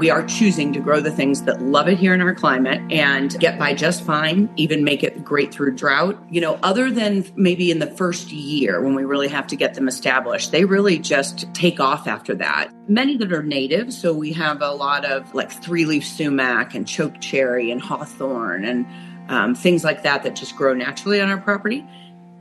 We are choosing to grow the things that love it here in our climate and get by just fine, even make it great through drought. You know, other than maybe in the first year when we really have to get them established, they really just take off after that. Many that are native, so we have a lot of like three leaf sumac and choke cherry and hawthorn and um, things like that that just grow naturally on our property.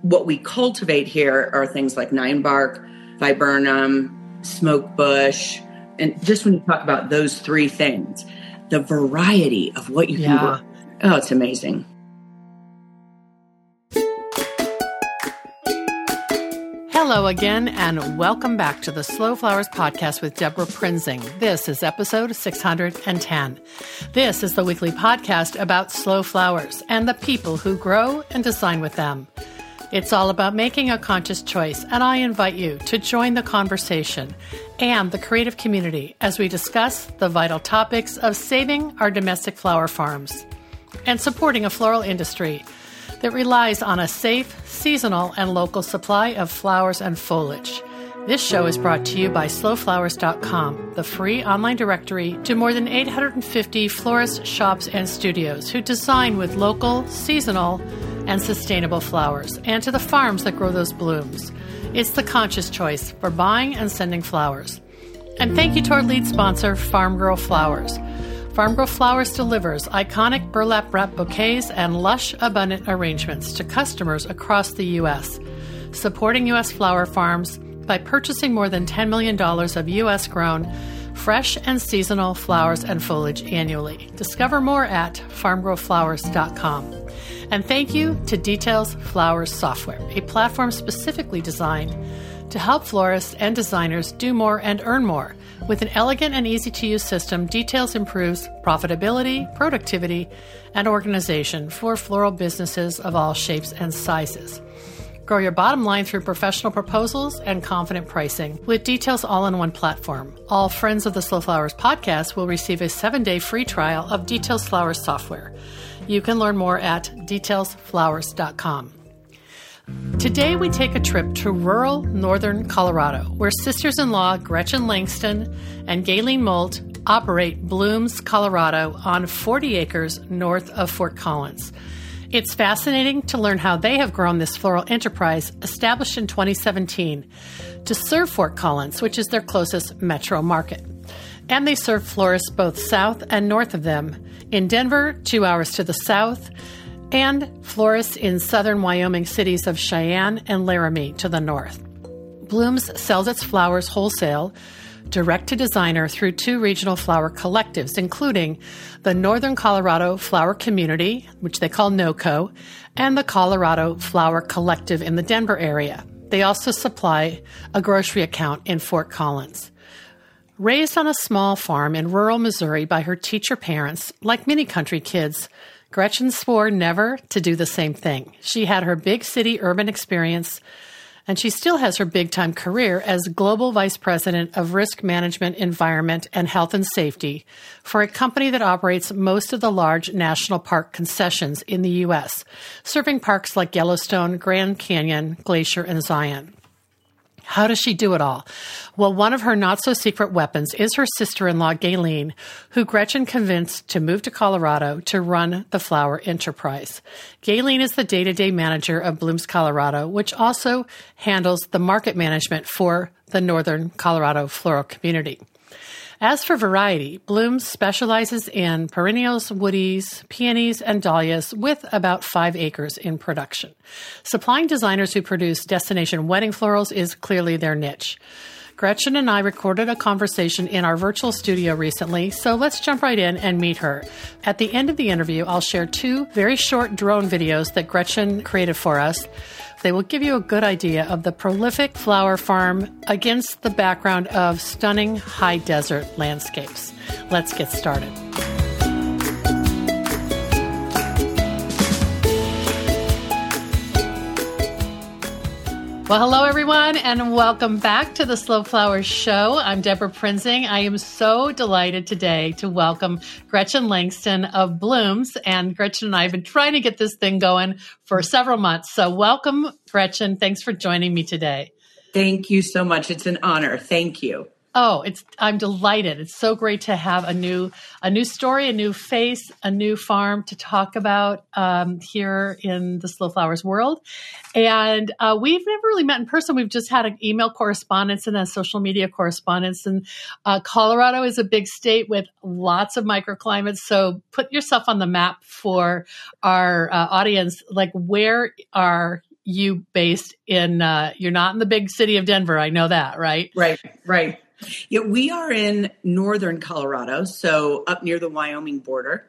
What we cultivate here are things like nine bark, viburnum, smoke bush, and just when you talk about those three things, the variety of what you can Yeah. grow. Oh, it's amazing. Hello again, and welcome back to the Slow Flowers Podcast with Deborah Prinzing. This is episode 610. This is the weekly podcast about slow flowers and the people who grow and design with them. It's all about making a conscious choice, and I invite you to join the conversation and the creative community as we discuss the vital topics of saving our domestic flower farms and supporting a floral industry that relies on a safe, seasonal, and local supply of flowers and foliage. This show is brought to you by slowflowers.com, the free online directory to more than 850 florists, shops, and studios who design with local, seasonal, and sustainable flowers, and to the farms that grow those blooms. It's the conscious choice for buying and sending flowers. And thank you to our lead sponsor, Farm Girl Flowers. Farm Girl Flowers delivers iconic burlap wrap bouquets and lush, abundant arrangements to customers across the U.S., supporting U.S. flower farms by purchasing more than $10 million of U.S. grown, fresh and seasonal flowers and foliage annually. Discover more at farmgirlflowers.com. And thank you to Details Flowers Software, a platform specifically designed to help florists and designers do more and earn more. With an elegant and easy to use system, Details improves profitability, productivity, and organization for floral businesses of all shapes and sizes. Grow your bottom line through professional proposals and confident pricing with Details all in one platform. All friends of the Slow Flowers podcast will receive a seven day free trial of Details Flowers software. You can learn more at detailsflowers.com. Today, we take a trip to rural northern Colorado, where sisters in law Gretchen Langston and Gaylene Moldt operate Blooms, Colorado, on 40 acres north of Fort Collins. It's fascinating to learn how they have grown this floral enterprise established in 2017 to serve Fort Collins, which is their closest metro market. And they serve florists both south and north of them in Denver, two hours to the south, and florists in southern Wyoming cities of Cheyenne and Laramie to the north. Blooms sells its flowers wholesale, direct to designer through two regional flower collectives, including the Northern Colorado Flower Community, which they call NOCO, and the Colorado Flower Collective in the Denver area. They also supply a grocery account in Fort Collins. Raised on a small farm in rural Missouri by her teacher parents, like many country kids, Gretchen swore never to do the same thing. She had her big city urban experience, and she still has her big time career as Global Vice President of Risk Management, Environment, and Health and Safety for a company that operates most of the large national park concessions in the U.S., serving parks like Yellowstone, Grand Canyon, Glacier, and Zion. How does she do it all? Well, one of her not so secret weapons is her sister in law, Gaylene, who Gretchen convinced to move to Colorado to run the flower enterprise. Gaylene is the day to day manager of Blooms Colorado, which also handles the market management for the Northern Colorado floral community. As for variety, Blooms specializes in perennials, woodies, peonies, and dahlias with about five acres in production. Supplying designers who produce destination wedding florals is clearly their niche. Gretchen and I recorded a conversation in our virtual studio recently, so let's jump right in and meet her. At the end of the interview, I'll share two very short drone videos that Gretchen created for us. They will give you a good idea of the prolific flower farm against the background of stunning high desert landscapes. Let's get started. Well, hello, everyone, and welcome back to the Slow Flowers Show. I'm Deborah Prinzing. I am so delighted today to welcome Gretchen Langston of Blooms. And Gretchen and I have been trying to get this thing going for several months. So, welcome, Gretchen. Thanks for joining me today. Thank you so much. It's an honor. Thank you. Oh, it's I'm delighted. It's so great to have a new a new story, a new face, a new farm to talk about um, here in the Slow Flowers world. And uh, we've never really met in person. We've just had an email correspondence and a social media correspondence. And uh, Colorado is a big state with lots of microclimates. So put yourself on the map for our uh, audience. Like, where are you based in? Uh, you're not in the big city of Denver. I know that, right? Right, right. Yeah, we are in northern Colorado, so up near the Wyoming border.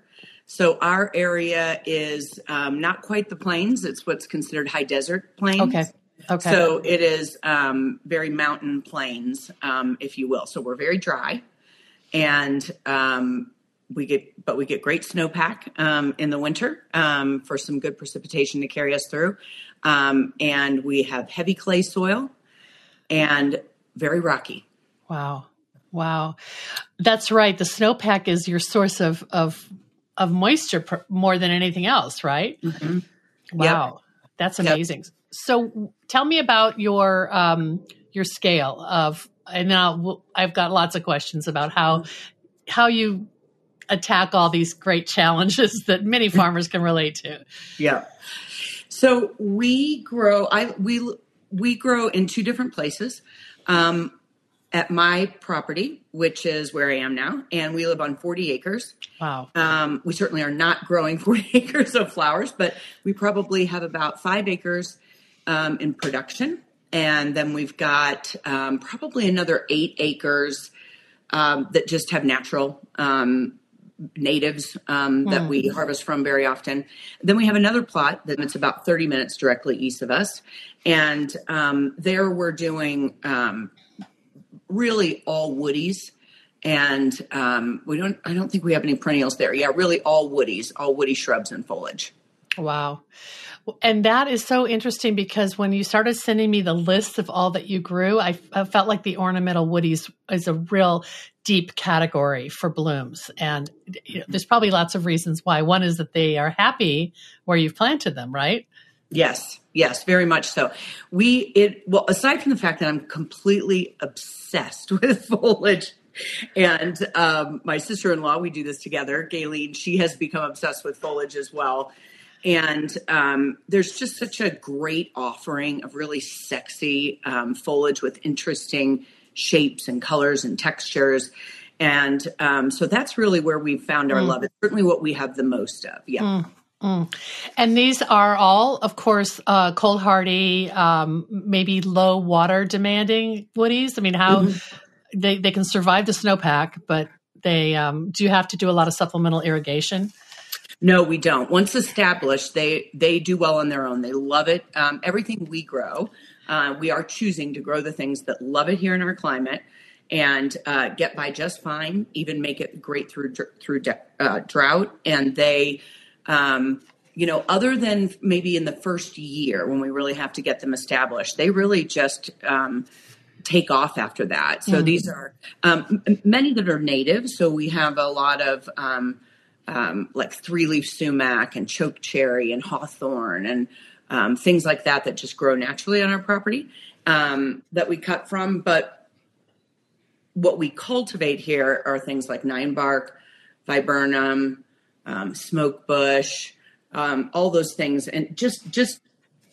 So our area is um, not quite the plains; it's what's considered high desert plains. Okay. Okay. So it is um, very mountain plains, um, if you will. So we're very dry, and um, we get, but we get great snowpack um, in the winter um, for some good precipitation to carry us through, and we have heavy clay soil and very rocky. Wow. Wow. That's right. The snowpack is your source of of of moisture pr- more than anything else, right? Mm-hmm. Wow. Yep. That's amazing. Yep. So tell me about your um your scale of and now I've got lots of questions about how how you attack all these great challenges that many farmers can relate to. Yeah. So we grow I we we grow in two different places. Um, at my property, which is where I am now, and we live on 40 acres. Wow. Um, we certainly are not growing 40 acres of flowers, but we probably have about five acres um, in production. And then we've got um, probably another eight acres um, that just have natural um, natives um, that we hmm. harvest from very often. Then we have another plot that's about 30 minutes directly east of us. And there we're doing really all woodies and um, we don't i don't think we have any perennials there. Yeah really all woodies all woody shrubs and foliage. Wow. And that is so interesting because when you started sending me the list of all that you grew I, I felt like the ornamental woodies is a real deep category for blooms. And you know, there's probably lots of reasons why. One is that they are happy where you've planted them right Yes, yes, very much so. We it well aside from the fact that I'm completely obsessed with foliage and um, my sister-in-law we do this together Gaylene she has become obsessed with foliage as well and um, there's just such a great offering of really sexy um, foliage with interesting shapes and colors and textures and um, so that's really where we've found our mm. love it's certainly what we have the most of yeah mm. Mm. And these are all, of course, uh, cold hardy, um, maybe low water demanding woodies. I mean, how mm-hmm. they, they can survive the snowpack, but they um, do have to do a lot of supplemental irrigation? No, we don't. Once established, they they do well on their own. They love it. Um, everything we grow, uh, we are choosing to grow the things that love it here in our climate and uh, get by just fine. Even make it great through through uh, drought, and they um, you know, other than maybe in the first year when we really have to get them established, they really just um, take off after that. So mm these are um, many that are native. So we have a lot of um, um, like three leaf sumac and choke cherry and hawthorn and um, things like that that just grow naturally on our property um, that we cut from. But what we cultivate here are things like nine bark, viburnum, um, smoke bush, um, all those things. And just, just,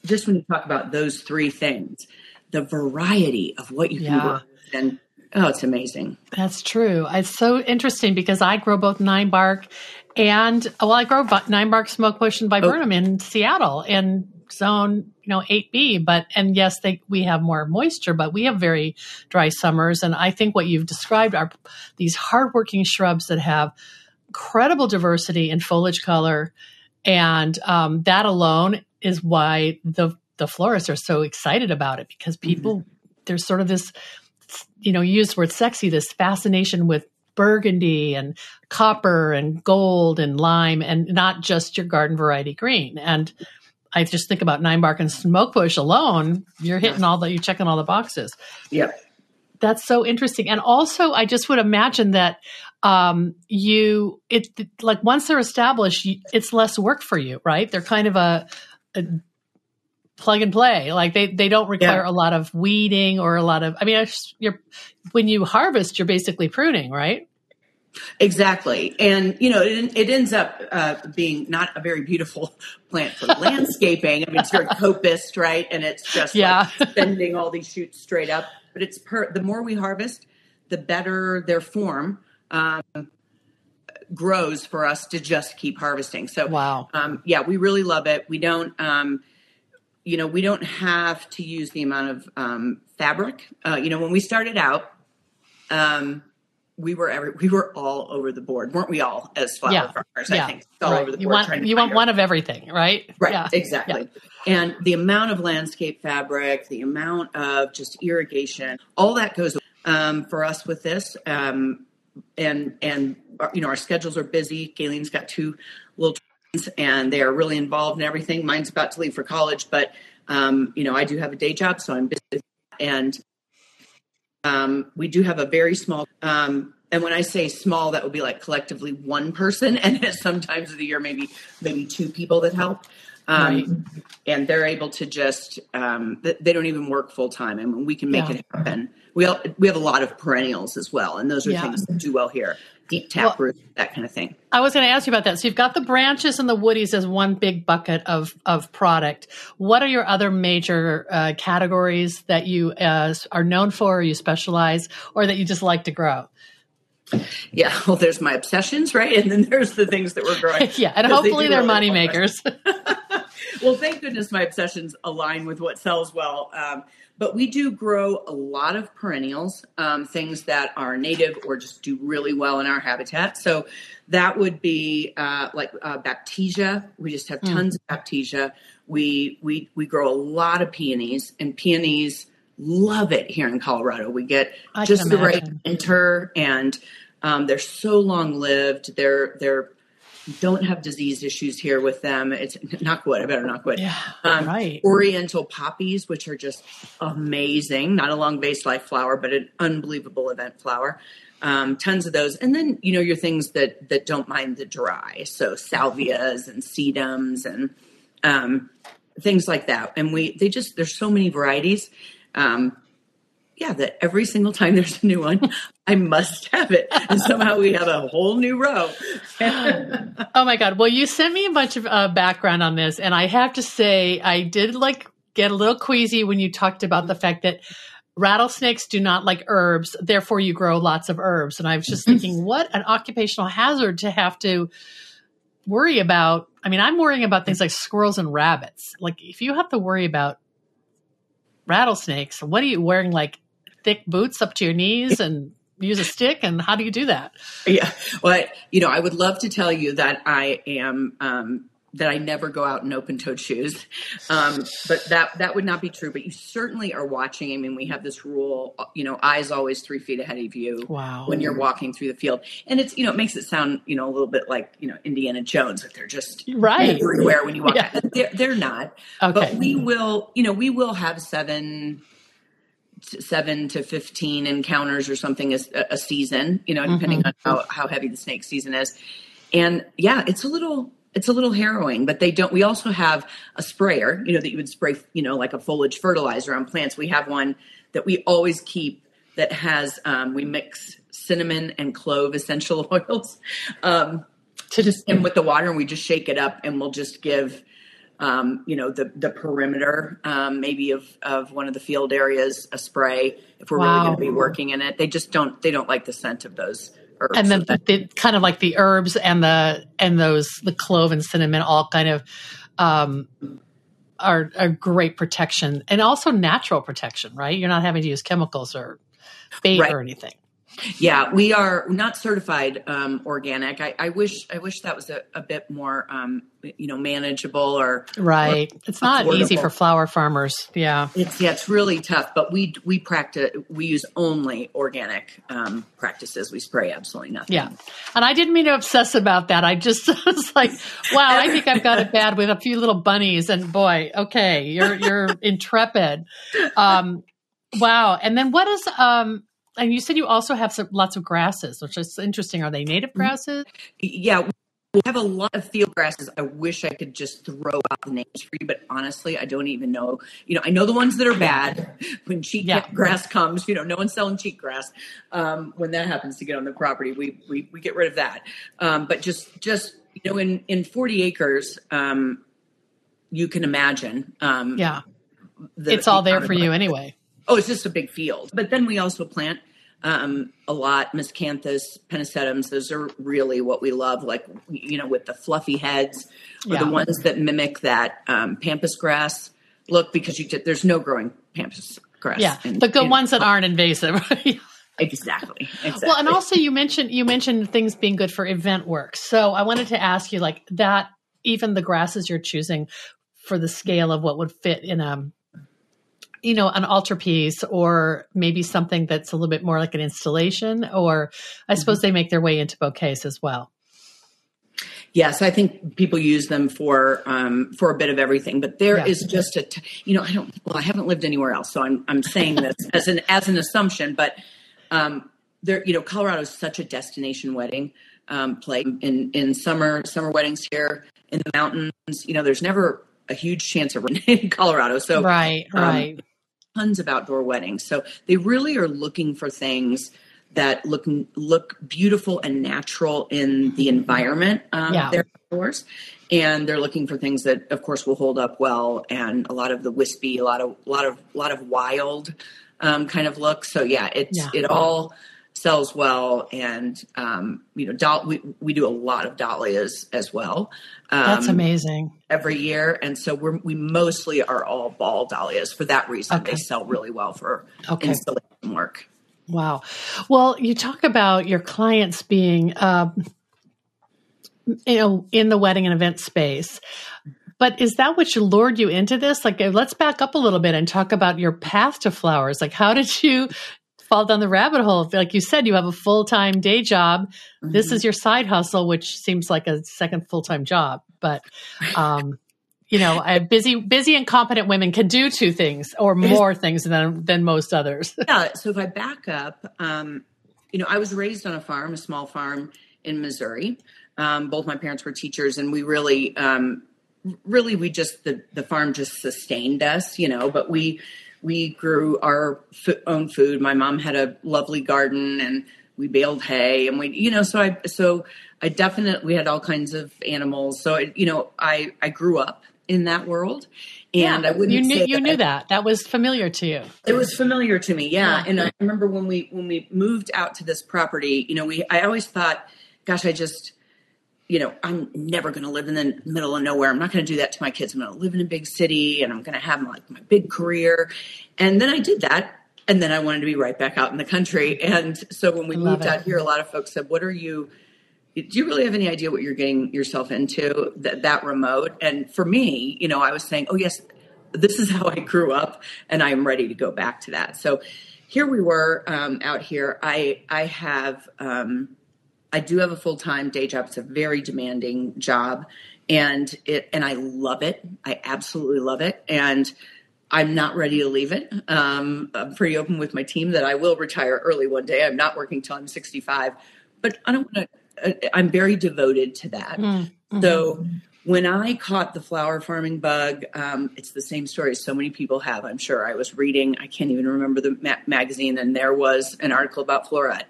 just when you talk about those three things, the variety of what you can grow and oh, it's amazing. That's true. It's so interesting because I grow both nine bark and well, I grow nine bark smoke bush and viburnum oh. in Seattle in zone you know 8b but and yes they we have more moisture but we have very dry summers and i think what you've described are these hardworking shrubs that have incredible diversity in foliage color, and um, that alone is why the the florists are so excited about it because mm-hmm. people mm-hmm. there's sort of this you know use the word sexy this fascination with burgundy and copper and gold and lime and not just your garden variety green and I just think about nine bark and smoke bush alone. You're hitting all the, you're checking all the boxes. Yeah. That's so interesting. And also, I just would imagine that um, you it like once they're established, it's less work for you, right? They're kind of a, a plug and play. Like they, they don't require yeah. a lot of weeding or a lot of, I mean, you're, when you harvest, you're basically pruning, right? Exactly. And, you know, it, it ends up uh, being not a very beautiful plant for landscaping. I mean, it's very coppiced, right? And it's just yeah. like bending all these shoots straight up. But it's per, the more we harvest, the better their form um, grows for us to just keep harvesting. So, wow. Um, yeah, we really love it. We don't, um, you know, we don't have to use the amount of um, fabric. Uh, you know, when we started out, um, we were every, we were all over the board, weren't we all as flower yeah. farmers? Yeah. I think all right. over the you board. Want, you want one of everything, right? Right, yeah. exactly. Yeah. And the amount of landscape fabric, the amount of just irrigation, all that goes um, for us with this. Um, and and you know our schedules are busy. Gaylene's got two little twins, and they are really involved in everything. Mine's about to leave for college, but um, you know, I do have a day job, so I'm busy. And um, we do have a very small. Um, and when I say small, that would be like collectively one person, and sometimes of the year maybe maybe two people that help. Um, right. And they're able to just um, they don't even work full time, and we can make yeah. it happen. We all, we have a lot of perennials as well, and those are yeah. things that do well here deep tap well, root, that kind of thing. I was going to ask you about that. So you've got the branches and the woodies as one big bucket of of product. What are your other major uh, categories that you uh, are known for, or you specialize, or that you just like to grow? Yeah, well, there's my obsessions, right? And then there's the things that we're growing. yeah, and hopefully they are money makers. well, thank goodness my obsessions align with what sells well. Um, but we do grow a lot of perennials, um, things that are native or just do really well in our habitat. So that would be uh, like uh, baptisia. We just have hmm. tons mm. of baptisia. We we we grow a lot of peonies, and peonies love it here in Colorado. We get I just the right winter, and um, they're so long lived. They're they're don't have disease issues here with them. It's not good. I better not good. Yeah, um, right. Oriental poppies, which are just amazing. Not a long vase life flower, but an unbelievable event flower. Um, tons of those, and then you know your things that that don't mind the dry. So salvias and sedums and um, things like that. And we they just there's so many varieties. Um, yeah, that every single time there's a new one, I must have it. And somehow we have a whole new row. oh my God. Well, you sent me a bunch of uh, background on this. And I have to say, I did like get a little queasy when you talked about the fact that rattlesnakes do not like herbs. Therefore, you grow lots of herbs. And I was just thinking, what an occupational hazard to have to worry about. I mean, I'm worrying about things like squirrels and rabbits. Like, if you have to worry about rattlesnakes, what are you wearing? Like thick boots up to your knees and use a stick and how do you do that yeah well you know i would love to tell you that i am um, that I never go out in open toed shoes. Um, but that that would not be true. But you certainly are watching. I mean, we have this rule, you know, eyes always three feet ahead of you wow. when you're walking through the field. And it's, you know, it makes it sound, you know, a little bit like, you know, Indiana Jones, like they're just right everywhere when you walk yeah. They're, they're not. Okay. But we will, you know, we will have seven seven to 15 encounters or something a, a season, you know, depending mm-hmm. on how, how heavy the snake season is. And yeah, it's a little, it's a little harrowing, but they don't, we also have a sprayer, you know, that you would spray, you know, like a foliage fertilizer on plants. We have one that we always keep that has, um, we mix cinnamon and clove essential oils, um, to just, and with the water and we just shake it up and we'll just give, um, you know, the the perimeter, um, maybe of of one of the field areas, a spray if we're wow. really going to be working in it. They just don't they don't like the scent of those herbs. And then the, the, kind of like the herbs and the and those the clove and cinnamon all kind of um, are a great protection and also natural protection, right? You're not having to use chemicals or bait right. or anything. Yeah, we are not certified um, organic. I, I, wish I wish that was a, a bit more um, you know manageable or right. Or it's not affordable. easy for flower farmers. Yeah, it's yeah, it's really tough. But we we practice we use only organic um, practices. We spray absolutely nothing. Yeah, and I didn't mean to obsess about that. I just was like, wow, I think I've got it bad with a few little bunnies. And boy, okay, you're you're intrepid. Um, wow. And then what is um and you said you also have some, lots of grasses, which is interesting. Are they native mm-hmm. grasses? Yeah, We have a lot of field grasses. I wish I could just throw out the names for you, but honestly, I don't even know. You know, I know the ones that are bad. When cheat Yeah. grass comes, you know, no one's selling cheat grass. Um, when that happens to get on the property, we we, we get rid of that. Um, but just just you know, in in forty acres, um, you can imagine. Um, Yeah. the- It's all the there for you anyway. Oh, it's just a big field. But then we also plant um, a lot miscanthus, pennisetums. Those are really what we love, like, you know, with the fluffy heads or Yeah. the ones that mimic that um, pampas grass look because you there's no growing pampas grass. Yeah. in- The good in- ones that aren't invasive. Exactly. exactly. Well, and also you mentioned you mentioned things being good for event work. So I wanted to ask you, like that, even the grasses you're choosing for the scale of what would fit in a, you know, an altarpiece or maybe something that's a little bit more like an installation. Or I Mm-hmm. suppose they make their way into bouquets as well. Yes, I think people use them for um, for a bit of everything, but there is Yeah. just a t- you know I don't well I haven't lived anywhere else, so I'm I'm saying this as an as an assumption, but um, there you know Colorado is such a destination wedding um, place in in summer summer weddings here in the mountains. You know, there's never a huge chance of rain in Colorado, so right. um, Right. tons of outdoor weddings. So they really are looking for things that look look beautiful and natural in the environment um, Yeah. they're outdoors. And they're looking for things that, of course, will hold up well, and a lot of the wispy, a lot of, a lot of, a lot of wild um, kind of look. So yeah, it's Yeah. it all sells well, and um, you know, doll, we we do a lot of dahlias as well. Um, That's amazing. every year, and so we're we mostly are all ball dahlias for that reason. Okay. They sell really well for Okay. installation work. Wow. Well, you talk about your clients being, um, you know, in the wedding and event space. But is that what lured you into this? Like, uh, let's back up a little bit and talk about your path to flowers. Like, how did you fall down the rabbit hole? Like you said, you have a full time day job. This is your side hustle, which seems like a second full time job. But, um, you know, busy, busy and competent women can do two things or more things than than most others. yeah. So if I back up, um, you know, I was raised on a farm, a small farm in Missouri. Um, both my parents were teachers, and we really, um, really, we just the the farm just sustained us, you know. But we we grew our f- own food. My mom had a lovely garden, and we baled hay, and we, you know, so I so I definitely we had all kinds of animals. So I, you know, I I grew up in that world, and I wouldn't you knew you that knew I- that that was familiar to you. it was familiar to me, yeah. Yeah. And I remember when we when we moved out to this property, you know, we I always thought, gosh, I just, you know, I'm never going to live in the middle of nowhere. I'm not going to do that to my kids. I'm going to live in a big city, and I'm going to have like my big career. And then I did that, and then I wanted to be right back out in the country. And so when we moved it. out here, a lot of folks said, "What are you?" do you really have any idea what you're getting yourself into that, that remote and for me you know i was saying oh yes this is how i grew up and i'm ready to go back to that so here we were um, out here i i have um, i do have a full-time day job it's a very demanding job and it and i love it i absolutely love it and I'm not ready to leave it. Um, I'm pretty open with my team that I will retire early one day. I'm not working till I'm 65, but I don't want to. Uh, I'm very devoted to that. So when I caught the flower farming bug, um, it's the same story so many people have. I'm sure. I was reading. I can't even remember the ma- magazine, and there was an article about Floret,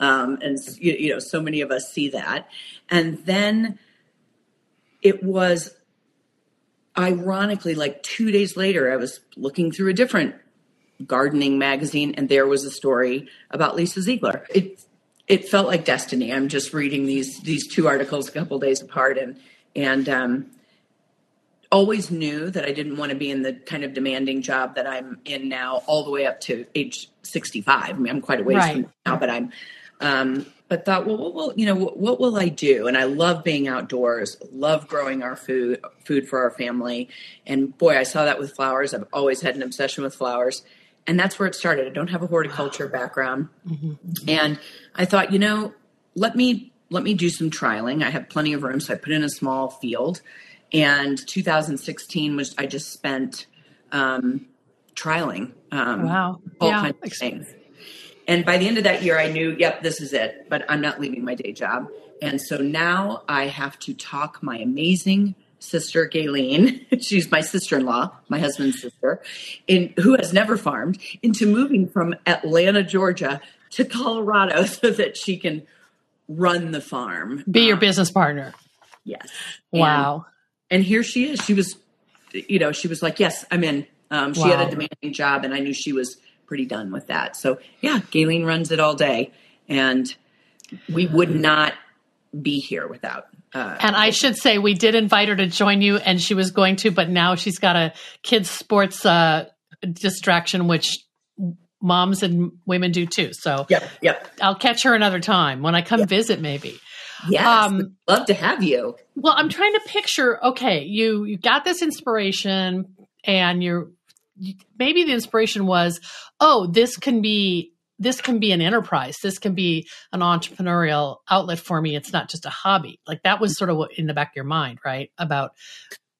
um, and you, you know, so many of us see that, and then it was ironically, like two days later, I was looking through a different gardening magazine, and there was a story about Lisa Ziegler. It it felt like destiny. I'm just reading these these two articles a couple days apart, and and um, always knew that I didn't want to be in the kind of demanding job that I'm in now, all the way up to age 65. I mean, I'm quite a ways Right. from now, but I'm. Um, but thought, well, what will you know? What, what will I do? And I love being outdoors. Love growing our food, food for our family. And boy, I saw that with flowers. I've always had an obsession with flowers, and that's where it started. I don't have a horticulture background, and I thought, you know, let me let me do some trialing. I have plenty of room, so I put in a small field. And 2016 was I just spent um, trialing. Um, Wow. all Yeah. kinds of things. And by the end of that year, I knew, yep, this is it. But I'm not leaving my day job. And so now I have to talk my amazing sister Gaylene, she's my sister-in-law, my husband's sister, in who has never farmed, into moving from Atlanta, Georgia to Colorado so that she can run the farm. Be your um, business partner. Yes. Wow. And, and, here she is. She was, you know, she was like, yes, I'm in. Um, she wow. had a demanding job and I knew she was pretty done with that. So yeah, Gaylene runs it all day and we would not be here without uh, and I should say, we did invite her to join you, and she was going to, but now she's got a kids' sports uh, distraction, which moms and women do too. So, yep, yep. I'll catch her another time when I come yep. visit, maybe. Yes, um, love to have you. Well, I'm trying to picture. Okay, you you got this inspiration, and you're maybe the inspiration was, oh, this can be this can be an enterprise. This can be an entrepreneurial outlet for me. It's not just a hobby. Like that was sort of what in the back of your mind, right? About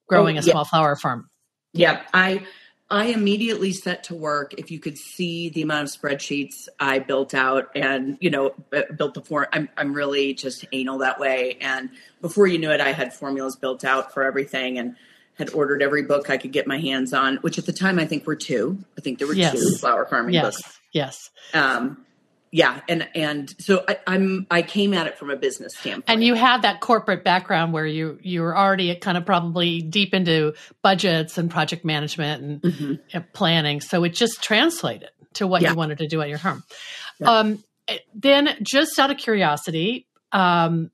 growing oh, a small flower farm. Yeah. I I immediately set to work. If you could see the amount of spreadsheets I built out and, you know, built the form, I'm, I'm really just anal that way. And before you knew it, I had formulas built out for everything and had ordered every book I could get my hands on, which at the time I think were two. I think there were yes. two flower farming yes. books. Yes. Um, yeah, and and so I, am I came at it from a business standpoint. And you had that corporate background where you you were already kind of probably deep into budgets and project management and mm-hmm. planning, so it just translated to what yeah. you wanted to do at your home. Yeah. Um, then, just out of curiosity, um,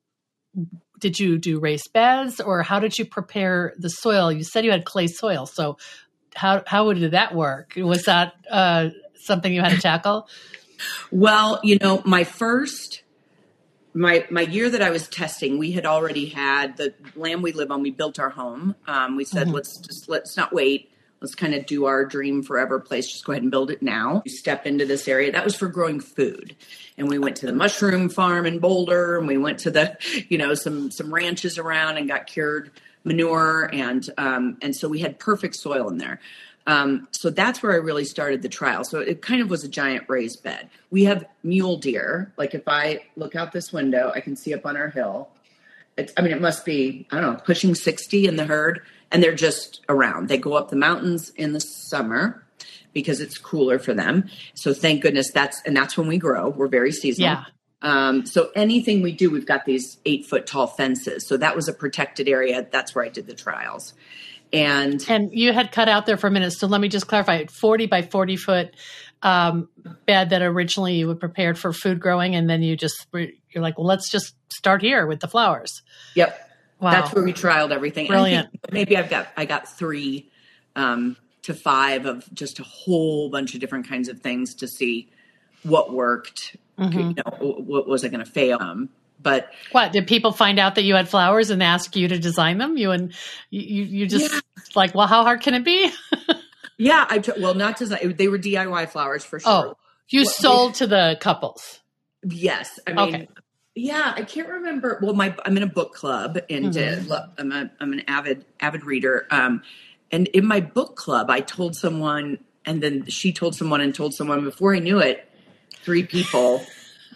did you do raised beds or how did you prepare the soil? You said you had clay soil, so how how did that work? Was that uh, something you had to tackle? well, you know, my first my my year that I was testing, we had already had the land we live on. We built our home. Um, we said, mm-hmm. let's just let's not wait. Let's kind of do our dream forever place. Just go ahead and build it now. We step into this area. That was for growing food, and we went to the mushroom farm in Boulder, and we went to the, you know, some some ranches around and got cured manure, and um, and so we had perfect soil in there. Um, so that's where I really started the trial. So it kind of was a giant raised bed. We have mule deer. Like if I look out this window, I can see up on our hill. It's, I mean, it must be, I don't know, pushing 60 in the herd, and they're just around. They go up the mountains in the summer because it's cooler for them. So thank goodness that's, and that's when we grow. We're very seasonal. Yeah. Um, so anything we do, we've got these eight foot tall fences. So that was a protected area. That's where I did the trials and and you had cut out there for a minute so let me just clarify 40 by 40 foot um, bed that originally you were prepared for food growing and then you just you're like well let's just start here with the flowers. Yep. Wow. that's where we trialed everything. Brilliant. maybe i've got i got three um, to five of just a whole bunch of different kinds of things to see what worked mm-hmm. you know what was i going to fail um, but what did people find out that you had flowers and ask you to design them? You and you, you just yeah. like, well, how hard can it be? yeah, I well, not design. They were DIY flowers for sure. Oh, you well, sold to the couples. Yes, I mean, okay. yeah, I can't remember. Well, my I'm in a book club, and mm-hmm. uh, I'm a I'm an avid avid reader. Um, and in my book club, I told someone, and then she told someone, and told someone. Before I knew it, three people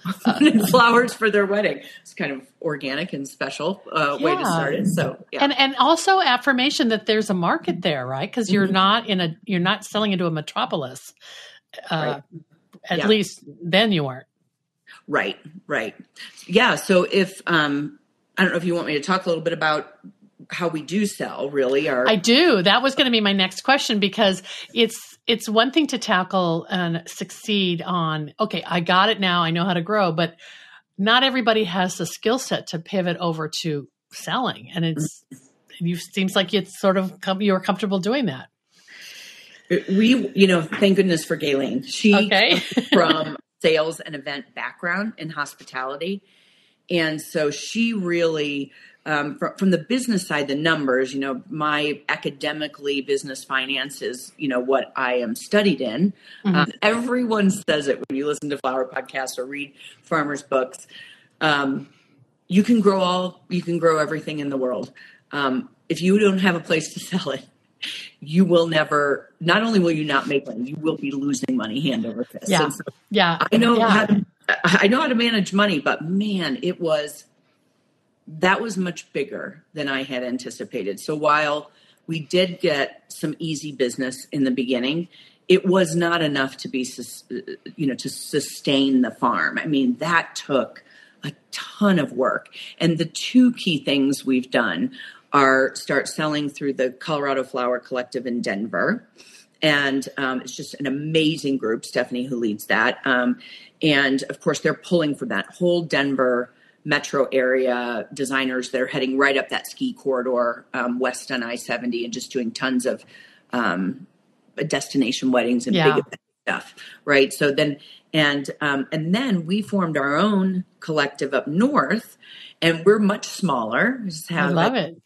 wanted flowers for their wedding. It's kind of organic and special uh, yeah. way to start it. So, yeah. and and also affirmation that there's a market there, right? Because you're mm-hmm. not in a you're not selling into a metropolis. Uh, right. At yeah. least then you aren't. Right, right. Yeah. So if um, I don't know if you want me to talk a little bit about how we do sell really our I do. That was going to be my next question because it's it's one thing to tackle and succeed on okay, I got it now, I know how to grow, but not everybody has the skill set to pivot over to selling and it's you seems like it's sort of you're comfortable doing that. Uh, we, you know, thank goodness for Gaylene. She okay. from sales and event background in hospitality. And so she really um, from, from the business side, the numbers, you know, my academically business finance is, you know, what I am studied in. Mm-hmm. Um, everyone says it when you listen to flower podcasts or read farmers books. Um, you can grow all, you can grow everything in the world. Um, if you don't have a place to sell it, you will never. Not only will you not make money, you will be losing money hand over fist. Yeah, so yeah. I know yeah. how to. I know how to manage money, but man, it was that was much bigger than I had anticipated. So while we did get some easy business in the beginning, it was not enough to be, you know, to sustain the farm. I mean, that took a ton of work. And the two key things we've done are start selling through the Colorado Flower Collective in Denver. And um, it's just an amazing group, Stephanie, who leads that. Um, and of course, they're pulling from that whole Denver metro area designers that are heading right up that ski corridor um, west on I 70 and just doing tons of um, destination weddings and yeah. big stuff. Right. So then, and um, and then we formed our own collective up north, and we're much smaller. We just have I love like, it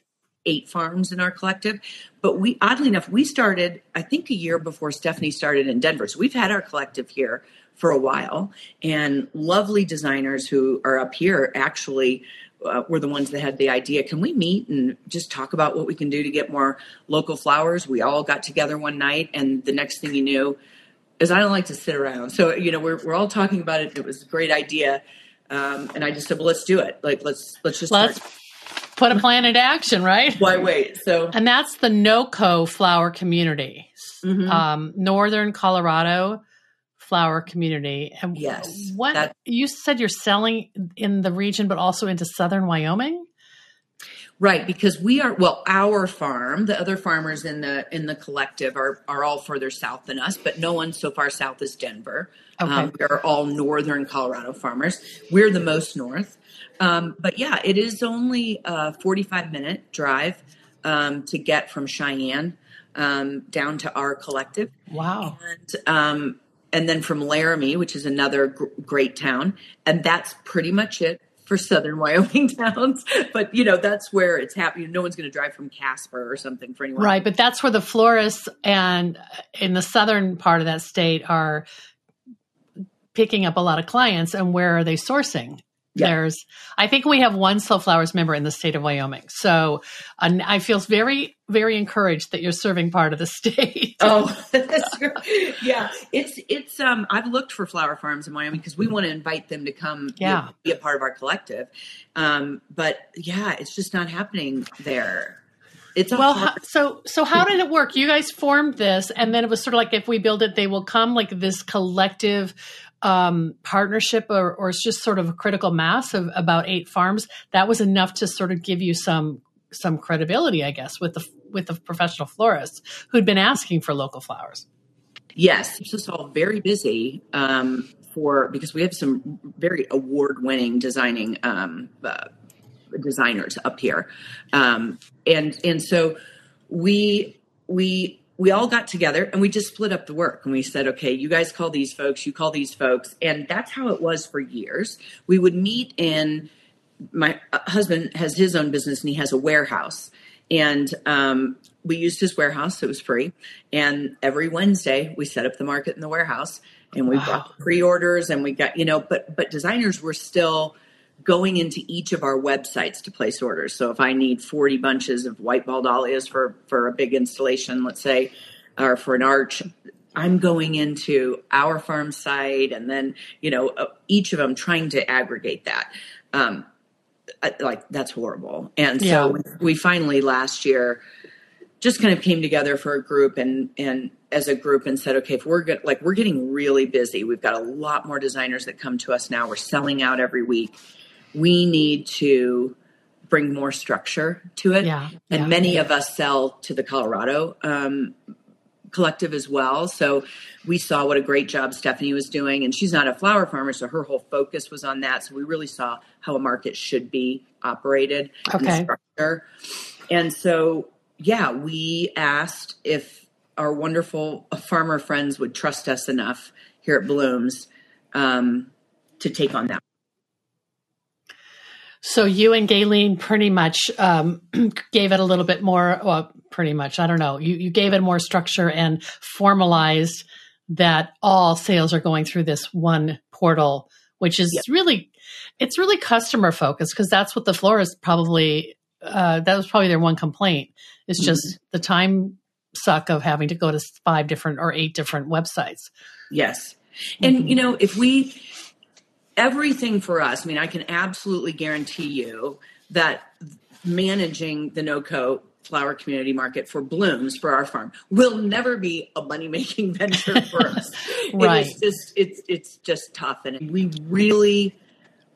eight farms in our collective. But we, oddly enough, we started, I think, a year before Stephanie started in Denver. So we've had our collective here for a while. And lovely designers who are up here actually uh, were the ones that had the idea can we meet and just talk about what we can do to get more local flowers? We all got together one night, and the next thing you knew, is I don't like to sit around. So, you know, we're, we're all talking about it. It was a great idea. Um, and I just said, well, let's do it. Like, let's, let's just let's start put a plan into action, right? Why wait? So, and that's the NOCO flower community, mm-hmm. um, Northern Colorado flower community. And yes, what that, you said you're selling in the region, but also into Southern Wyoming. Right, because we are well, our farm, the other farmers in the in the collective are are all further south than us, but no one so far south as Denver. Okay. Um, we are all northern Colorado farmers. We're the most north. Um, but yeah, it is only a 45 minute drive um, to get from Cheyenne um, down to our collective. Wow. And, um, and then from Laramie, which is another gr- great town. And that's pretty much it for southern Wyoming towns. But, you know, that's where it's happening. No one's going to drive from Casper or something for anyone. Right. But that's where the florists and in the southern part of that state are picking up a lot of clients and where are they sourcing yeah. There's, I think we have one Slow Flowers member in the state of Wyoming. So uh, I feel very, very encouraged that you're serving part of the state. oh. Yeah. It's, it's, um, I've looked for flower farms in Wyoming because we want to invite them to come yeah. Be a part of our collective. Um, but yeah, it's just not happening there. It's well, hard- so so how did it work? You guys formed this, and then it was sort of like if we build it, they will come, like this collective um, partnership or, or it's just sort of a critical mass of about eight farms, that was enough to sort of give you some some credibility, I guess, with the with the professional florists who'd been asking for local flowers. Yes, it's just all very busy um, for because we have some very award winning designing um, uh, designers up here, um, and and so we we we all got together and we just split up the work and we said, okay, you guys call these folks, you call these folks. And that's how it was for years. We would meet in, my uh, husband has his own business and he has a warehouse. And um, we used his warehouse, it was free. And every Wednesday we set up the market in the warehouse and we wow. brought pre orders and we got, you know, but, but designers were still, going into each of our websites to place orders. So if I need 40 bunches of white ball dahlias for, for a big installation, let's say, or for an arch, I'm going into our farm site and then, you know, uh, each of them trying to aggregate that. Um, like that's horrible. And so yeah. we finally last year just kind of came together for a group and, and as a group and said, okay, if we're good, like we're getting really busy, we've got a lot more designers that come to us now. We're selling out every week we need to bring more structure to it. Yeah, and yeah. many of us sell to the Colorado um, collective as well. So we saw what a great job Stephanie was doing. And she's not a flower farmer, so her whole focus was on that. So we really saw how a market should be operated okay. structure. And so, yeah, we asked if our wonderful farmer friends would trust us enough here at Blooms um, to take on that so you and Gaylene pretty much um, gave it a little bit more, well, pretty much, I don't know. You, you gave it more structure and formalized that all sales are going through this one portal, which is yep. really, it's really customer focused because that's what the florist probably, uh, that was probably their one complaint. It's just mm-hmm. the time suck of having to go to five different or eight different websites. Yes. And, mm-hmm. you know, if we, everything for us, I mean, I can absolutely guarantee you that managing the NoCo flower community market for blooms for our farm will never be a money making venture for us. right. It's just it's it's just tough, and we really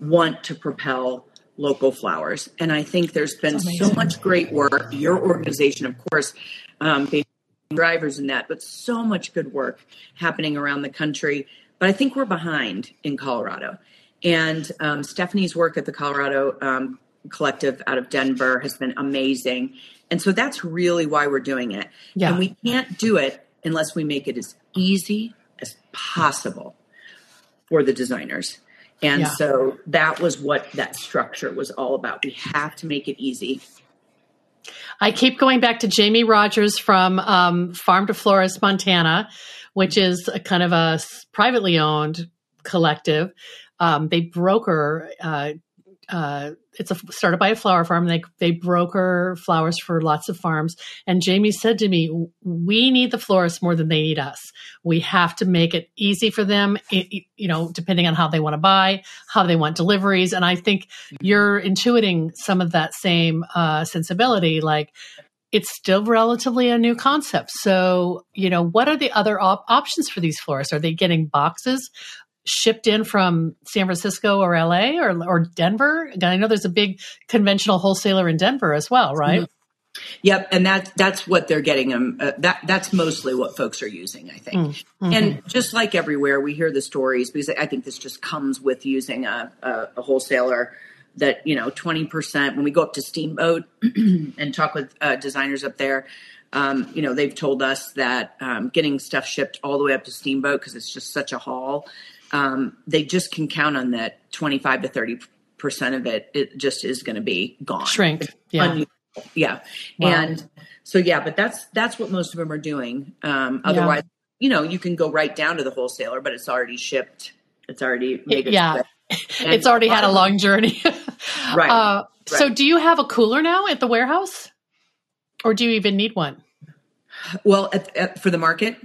want to propel local flowers. And I think there's been so much great work. Your organization, of course, um, being drivers in that, but so much good work happening around the country. But I think we're behind in Colorado. And um, Stephanie's work at the Colorado um, Collective out of Denver has been amazing. And so that's really why we're doing it. Yeah. And we can't do it unless we make it as easy as possible for the designers. And Yeah. so that was what that structure was all about. We have to make it easy. I keep going back to Jamie Rogers from um, Farm to Florist, Montana, which is a kind of a privately owned collective. Um, they broker. Uh, uh, it's a, started by a flower farm. They they broker flowers for lots of farms. And Jamie said to me, "We need the florists more than they need us. We have to make it easy for them. you know, depending on how they want to buy, how they want deliveries. And I think you're intuiting some of that same uh, sensibility. Like it's still relatively a new concept. So, you know, what are the other op- options for these florists? Are they getting boxes shipped in from San Francisco or LA or, or Denver? I know there's a big conventional wholesaler in Denver as well, right? Yep, and that that's what they're getting them. Uh, that that's mostly what folks are using, I think. Mm-hmm. And just like everywhere, we hear the stories because I think this just comes with using a, a, a wholesaler. That you know, twenty percent when we go up to Steamboat and talk with uh, designers up there. Um, you know, they've told us that um, getting stuff shipped all the way up to Steamboat because it's just such a haul. Um, they just can count on that twenty-five to thirty percent of it. It just is going to be gone. Shrink. Yeah. Yeah. Wow. And so, yeah, but that's, that's what most of them are doing. Um, otherwise, you know, you can go right down to the wholesaler, but it's already shipped. It's already made Yeah. And it's already had a long journey. Right, Uh, So, do you have a cooler now at the warehouse? Or do you even need one? Well, at, at, for the market,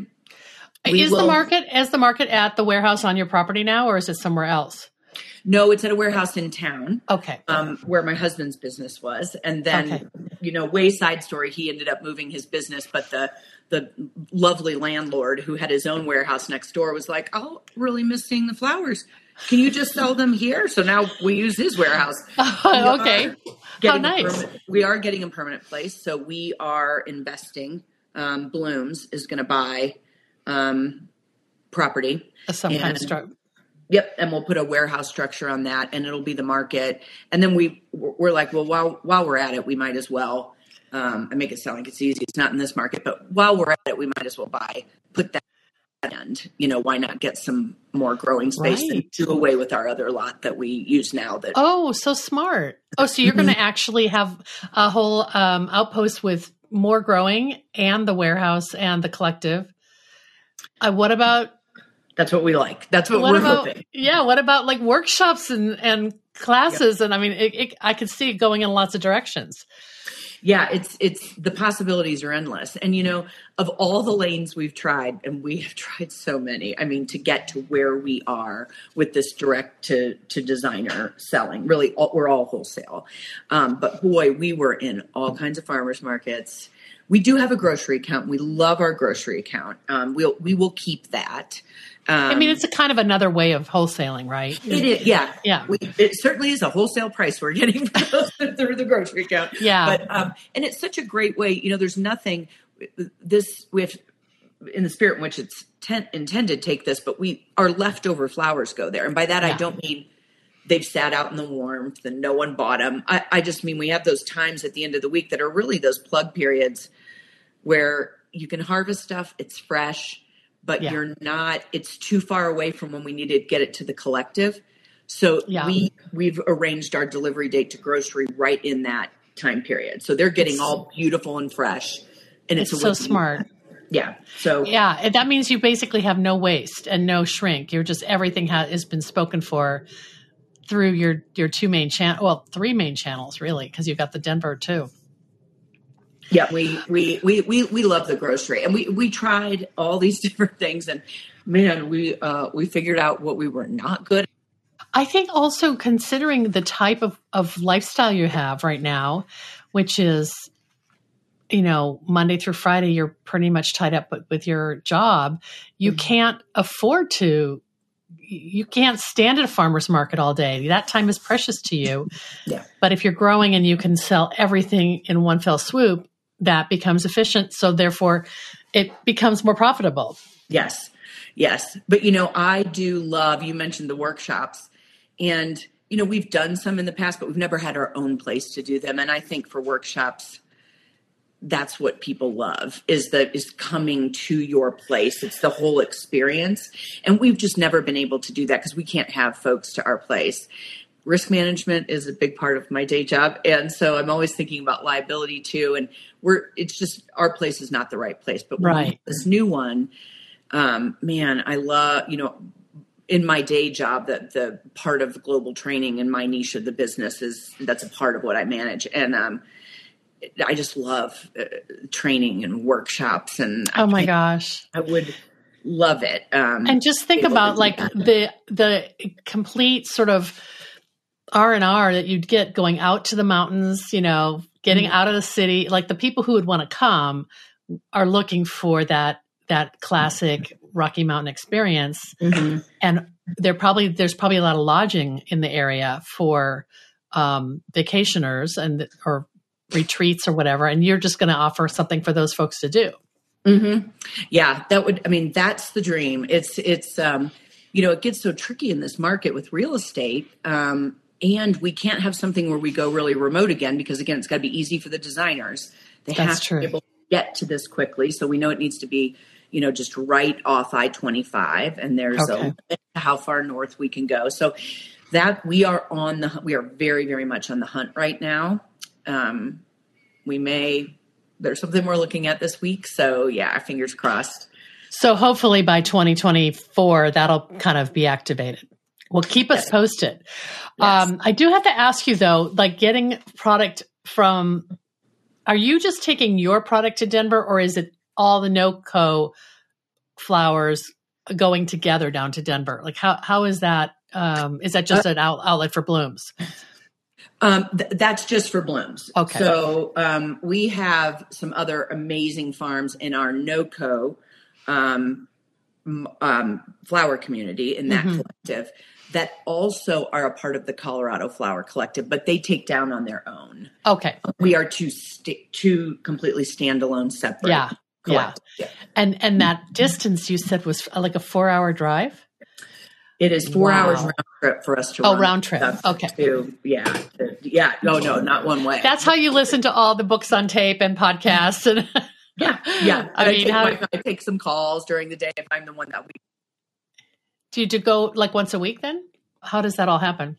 is the market is the market at the warehouse on your property now, or is it somewhere else? no, it's at a warehouse in town. Okay. Um, where my husband's business was, and then Okay. you know, wayside story. He ended up moving his business, but the the lovely landlord who had his own warehouse next door was like, "Oh, really miss seeing the flowers. Can you just sell them here?" So now we use his warehouse. okay. How nice. we are getting a permanent place, so we are investing. Um, Blooms is going to buy um, property. Some kind of structure. Yep, and we'll put a warehouse structure on that, and it'll be the market. And then we we're like, well, while while we're at it, we might as well. Um, I make it sound like it's easy. It's not in this market, but while we're at it, we might as well buy put that You know, why not get some more growing space and do away with our other lot that we use now? That Oh, so smart. Oh, so you're going Mm-hmm. to actually have a whole um, outpost with more growing and the warehouse and the collective. Uh, what about that's what we like. That's what, what we're about hoping. yeah? What about like workshops and and classes? And I mean, it, it, I could see it going in lots of directions. Yeah it's it's the possibilities are endless. And you know of all the lanes we've tried and we have tried so many i mean to get to where we are with this direct to to designer selling really all, we're all wholesale. Um, but boy we were in all kinds of farmers markets. We do have a grocery account. We love our grocery account. Um, we'll we will keep that um, I mean, it's a kind of another way of wholesaling, right? it is, yeah, Yeah. We, it certainly is a wholesale price we're getting through the grocery account. Yeah. but um, and it's such a great way. You know, there's nothing. This we have in the spirit in which it's ten, intended. Take this, but we our leftover flowers go there, and by that I don't mean they've sat out in the warmth and no one bought them. I, I just mean we have those times at the end of the week that are really those plug periods where you can harvest stuff. It's fresh but Yeah. you're not it's too far away from when we need to get it to the collective so Yeah. we we've arranged our delivery date to grocery right in that time period so they're getting It's- all beautiful and fresh and it's, It's so smart. yeah so Yeah, that means you basically have no waste and no shrink. You're just everything ha- has been spoken for through your your two main channel, well, three main channels really, because you've got the Denver too. Yeah we, we we we we love the grocery and we we tried all these different things and man we uh we figured out what we were not good at. I think also considering the type of, of lifestyle you have right now, which is, you know, Monday through Friday, you're pretty much tied up with, with your job. You mm-hmm. can't afford to, you can't stand at a farmer's market all day. That time is precious to you. Yeah. But if you're growing and you can sell everything in one fell swoop, that becomes efficient. So therefore, it becomes more profitable. Yes. Yes. But, you know, I do love, you mentioned the workshops. And, you know, we've done some in the past, but we've never had our own place to do them. And I think for workshops, that's what people love is that is coming to your place it's the whole experience and we've just never been able to do that because we can't have folks to our place risk management is a big part of my day job. And so i'm always thinking about liability too. And we're it's just our place is not the right place. But right. this new one um, man i love you know in my day job that the part of global training in my niche of the business is that's a part of what i manage. And um, i just love uh, training and workshops and oh my gosh. I would love it um, and just think about like the the complete sort of R and R that you'd get going out to the mountains, you know, getting mm-hmm. out of the city. Like the people who would want to come are looking for that that classic Rocky Mountain experience, mm-hmm. and there probably there's probably a lot of lodging in the area for um, vacationers and or retreats or whatever, and you're just going to offer something for those folks to do. Mm-hmm. Yeah, that would. I mean, that's the dream. It's it's um, you know it gets so tricky in this market with real estate. Um, and we can't have something where we go really remote again because again it's got to be easy for the designers. They That's have true. to be able to get to this quickly so we know it needs to be you know just right off i-25 and there's okay. a how far north we can go. So that we are on the we are very very much on the hunt right now. Um, we may there's something we're looking at this week so yeah fingers crossed. So hopefully by 2024 that'll kind of be activated well, keep us posted. Yes. Um, I do have to ask you though, like getting product from, are you just taking your product to Denver or is it all the NoCo flowers going together down to Denver? Like how, how is that? Um, is that just uh, an out, outlet for blooms? Um, th- that's just for blooms. Okay. So um, we have some other amazing farms in our NoCo um, um, flower community in that mm-hmm. collective that also are a part of the Colorado Flower Collective, but they take down on their own. Okay. We are two st- two completely standalone separate. Yeah. Yeah. yeah. And and that distance you said was uh, like a 4-hour drive? It is 4 wow. hours round trip for us to Oh, round trip. Okay. To, yeah. To, yeah. No, no, not one way. That's how you listen to all the books on tape and podcasts and Yeah, yeah. I, I mean, take how, my, I take some calls during the day if I'm the one that we do you go like once a week then? How does that all happen?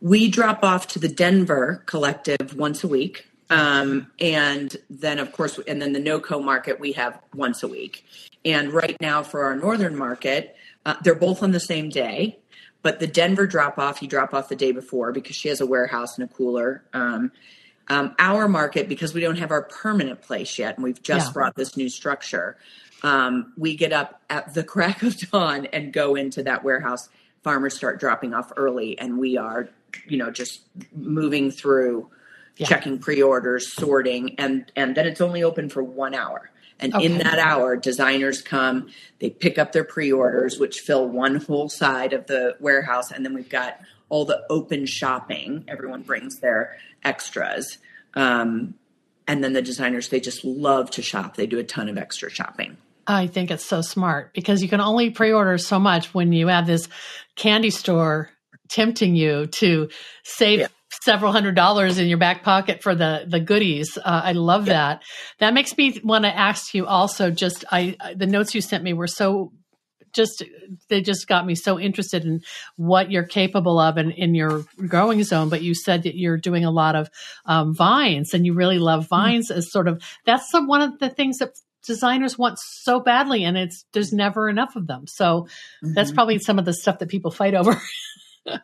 We drop off to the Denver collective once a week. Um, and then, of course, and then the NoCo market we have once a week. And right now, for our northern market, uh, they're both on the same day. But the Denver drop off, you drop off the day before because she has a warehouse and a cooler. Um, um, our market, because we don't have our permanent place yet, and we've just yeah. brought this new structure, um, we get up at the crack of dawn and go into that warehouse. Farmers start dropping off early, and we are, you know, just moving through, yeah. checking pre-orders, sorting, and and then it's only open for one hour. And okay. in that hour, designers come, they pick up their pre-orders, which fill one whole side of the warehouse, and then we've got all the open shopping. Everyone brings their extras. Um, and then the designers, they just love to shop. They do a ton of extra shopping. I think it's so smart because you can only pre-order so much when you have this candy store tempting you to save yeah. several hundred dollars in your back pocket for the the goodies. Uh, I love yeah. that. That makes me want to ask you also. Just I the notes you sent me were so just they just got me so interested in what you're capable of in, in your growing zone but you said that you're doing a lot of um, vines and you really love mm-hmm. vines mm-hmm. as sort of that's the, one of the things that designers want so badly and it's there's never enough of them so mm-hmm. that's probably some of the stuff that people fight over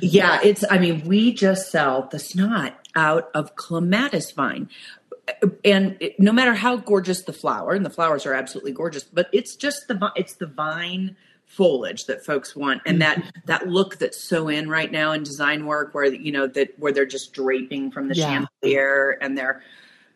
yeah it's i mean we just sell the snot out of clematis vine and it, no matter how gorgeous the flower and the flowers are absolutely gorgeous but it's just the it's the vine foliage that folks want and that that look that's so in right now in design work where you know that where they're just draping from the yeah. chandelier and they're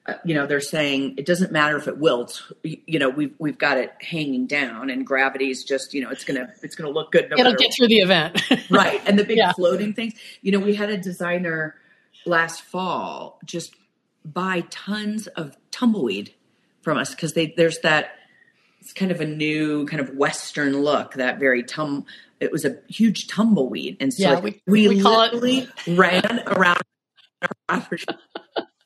uh, you know they're saying it doesn't matter if it wilts you know we've we've got it hanging down and gravity's just you know it's gonna it's gonna look good no it'll get through the event right and the big yeah. floating things you know we had a designer last fall just buy tons of tumbleweed from us because they there's that it's kind of a new kind of Western look, that very tum. It was a huge tumbleweed, and so yeah, we, we, we literally ran around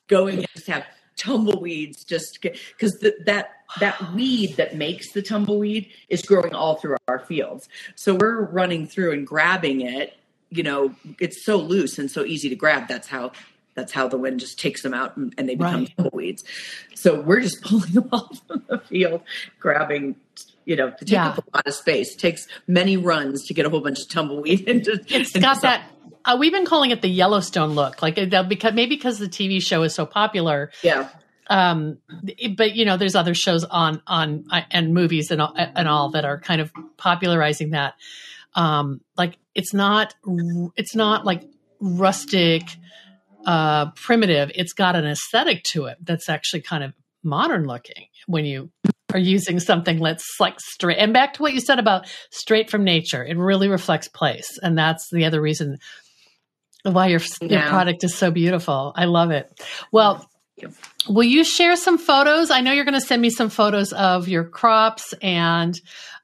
going to have tumbleweeds just because that that weed that makes the tumbleweed is growing all through our fields. So we're running through and grabbing it. You know, it's so loose and so easy to grab. That's how that's how the wind just takes them out and, and they become right. tumbleweeds. So we're just pulling them off from the field, grabbing, you know, to take yeah. up a lot of space. It takes many runs to get a whole bunch of tumbleweed into. It's got that. Uh, we've been calling it the Yellowstone look, like uh, because maybe because the TV show is so popular. Yeah. Um, but you know, there's other shows on on uh, and movies and all, and all that are kind of popularizing that. Um, like it's not it's not like rustic uh, primitive, it's got an aesthetic to it that's actually kind of modern looking when you are using something that's like straight. And back to what you said about straight from nature, it really reflects place. And that's the other reason why your, yeah. your product is so beautiful. I love it. Well, will you share some photos? I know you're going to send me some photos of your crops and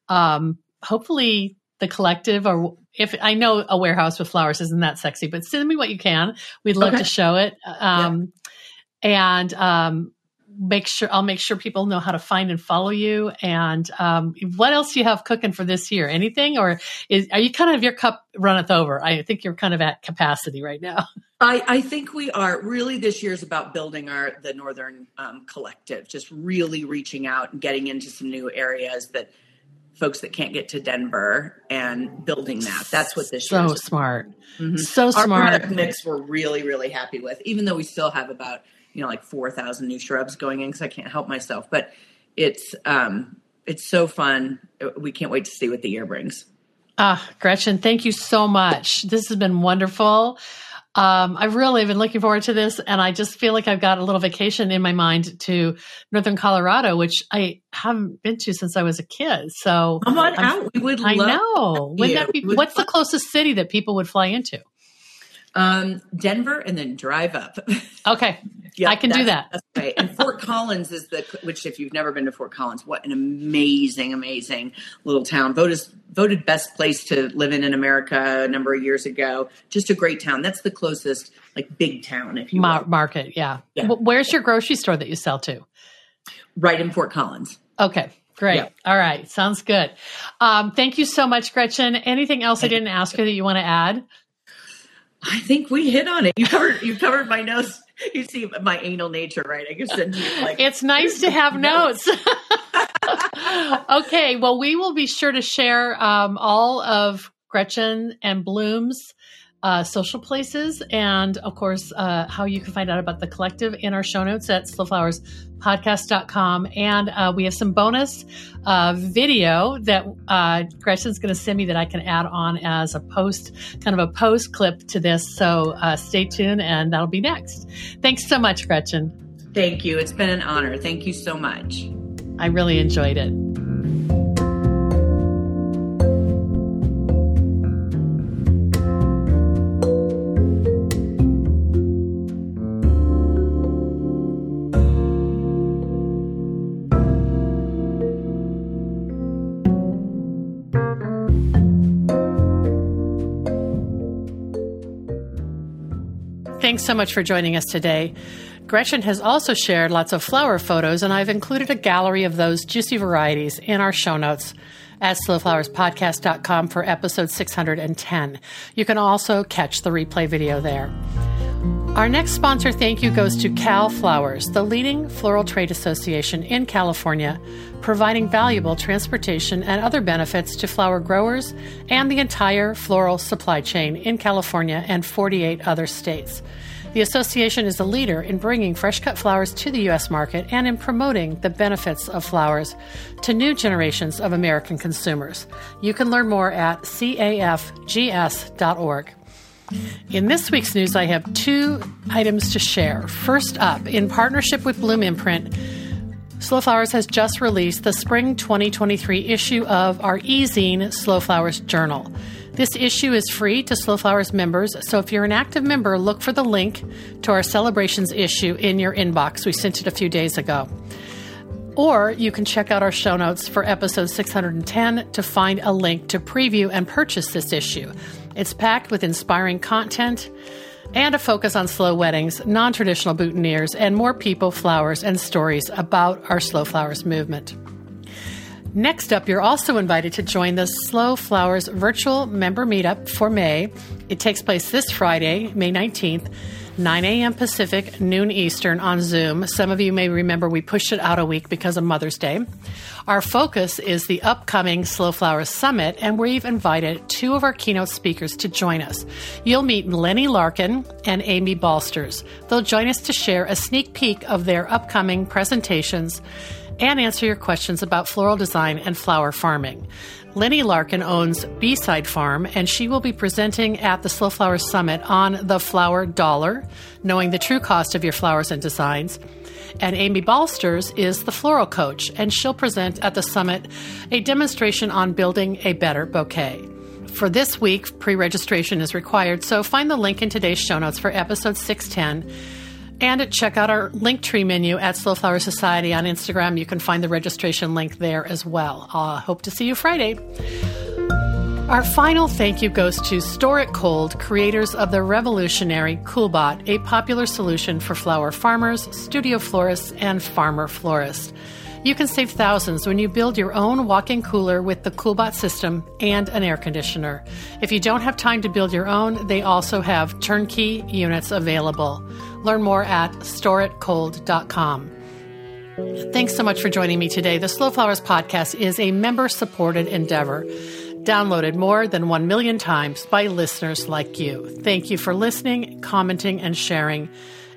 um, hopefully the collective or if I know a warehouse with flowers isn't that sexy, but send me what you can. We'd love okay. to show it. Um, yeah. And um, make sure I'll make sure people know how to find and follow you. And um, what else do you have cooking for this year? Anything, or is are you kind of your cup runneth over? I think you're kind of at capacity right now. I, I think we are really this year is about building our the Northern um, Collective, just really reaching out and getting into some new areas that folks that can't get to Denver and building that. That's what this year is. so smart, mm-hmm. so Our smart mix. We're really really happy with, even though we still have about you know like four thousand new shrubs going in because I can't help myself. But it's um it's so fun. We can't wait to see what the year brings. Ah, Gretchen, thank you so much. This has been wonderful. Um, I've really been looking forward to this, and I just feel like I've got a little vacation in my mind to Northern Colorado, which I haven't been to since I was a kid. So come on I'm, out. We would. I know. Wouldn't that be, what's the closest city that people would fly into? Um, Denver, and then drive up. Okay, yeah, I can do that. That's right. And Fort Collins is the which, if you've never been to Fort Collins, what an amazing, amazing little town. Voted voted best place to live in in America a number of years ago. Just a great town. That's the closest like big town, if you will. market. Yeah. yeah. Where's your grocery store that you sell to? Right in Fort Collins. Okay. Great. All right. Sounds good. Um, thank you so much, Gretchen. Anything else I didn't ask you that you want to add? I think we hit on it. You covered you covered my nose you see my anal nature, right? I can send you like. It's nice to have notes. okay, well, we will be sure to share um, all of Gretchen and Bloom's uh, social places, and of course, uh, how you can find out about the collective in our show notes at slowflowerspodcast.com. And uh, we have some bonus uh, video that uh, Gretchen's going to send me that I can add on as a post, kind of a post clip to this. So uh, stay tuned, and that'll be next. Thanks so much, Gretchen. Thank you. It's been an honor. Thank you so much. I really enjoyed it. Much for joining us today. Gretchen has also shared lots of flower photos, and I've included a gallery of those juicy varieties in our show notes at slowflowerspodcast.com for episode 610. You can also catch the replay video there. Our next sponsor thank you goes to Cal Flowers, the leading floral trade association in California, providing valuable transportation and other benefits to flower growers and the entire floral supply chain in California and 48 other states. The association is a leader in bringing fresh cut flowers to the U.S. market and in promoting the benefits of flowers to new generations of American consumers. You can learn more at cafgs.org. In this week's news, I have two items to share. First up, in partnership with Bloom Imprint, Slow Flowers has just released the spring 2023 issue of our e-zine Slow Flowers Journal. This issue is free to Slow Flowers members, so if you're an active member, look for the link to our celebrations issue in your inbox. We sent it a few days ago. Or you can check out our show notes for episode 610 to find a link to preview and purchase this issue. It's packed with inspiring content and a focus on slow weddings, non traditional boutonnieres, and more people, flowers, and stories about our Slow Flowers movement. Next up, you're also invited to join the Slow Flowers virtual member meetup for May. It takes place this Friday, May 19th 9 a.m. Pacific, noon Eastern on Zoom. Some of you may remember we pushed it out a week because of Mother's Day. Our focus is the upcoming Slow Flowers Summit, and we've invited two of our keynote speakers to join us. You'll meet Lennie Larkin and Amy Balsters. They'll join us to share a sneak peek of their upcoming presentations and answer your questions about floral design and flower farming. Lennie Larkin owns B-Side Farm, and she will be presenting at the Slow Flower Summit on the flower dollar, knowing the true cost of your flowers and designs. And Amy Balsters is the floral coach, and she'll present at the summit a demonstration on building a better bouquet. For this week, pre registration is required, so find the link in today's show notes for episode 610 and check out our link tree menu at Slow Flower Society on Instagram. You can find the registration link there as well. Uh, hope to see you Friday. Our final thank you goes to Store It Cold, creators of the revolutionary Coolbot, a popular solution for flower farmers, studio florists, and farmer florists. You can save thousands when you build your own walk in cooler with the Coolbot system and an air conditioner. If you don't have time to build your own, they also have turnkey units available. Learn more at storeitcold.com. Thanks so much for joining me today. The Slow Flowers podcast is a member supported endeavor, downloaded more than 1 million times by listeners like you. Thank you for listening, commenting, and sharing.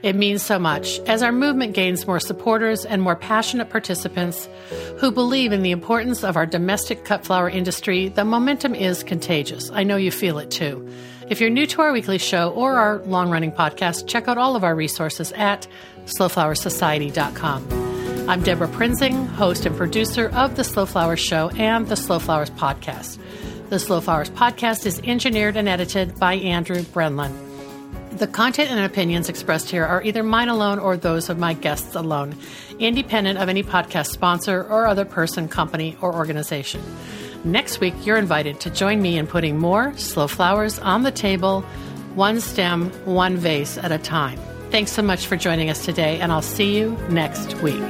It means so much as our movement gains more supporters and more passionate participants who believe in the importance of our domestic cut flower industry. The momentum is contagious. I know you feel it too. If you're new to our weekly show or our long running podcast, check out all of our resources at slowflowersociety.com. I'm Debra Prinzing, host and producer of The Slow Flowers Show and The Slow Flowers Podcast. The Slow Flowers Podcast is engineered and edited by Andrew Brenlin. The content and opinions expressed here are either mine alone or those of my guests alone, independent of any podcast sponsor or other person, company, or organization. Next week, you're invited to join me in putting more slow flowers on the table, one stem, one vase at a time. Thanks so much for joining us today, and I'll see you next week.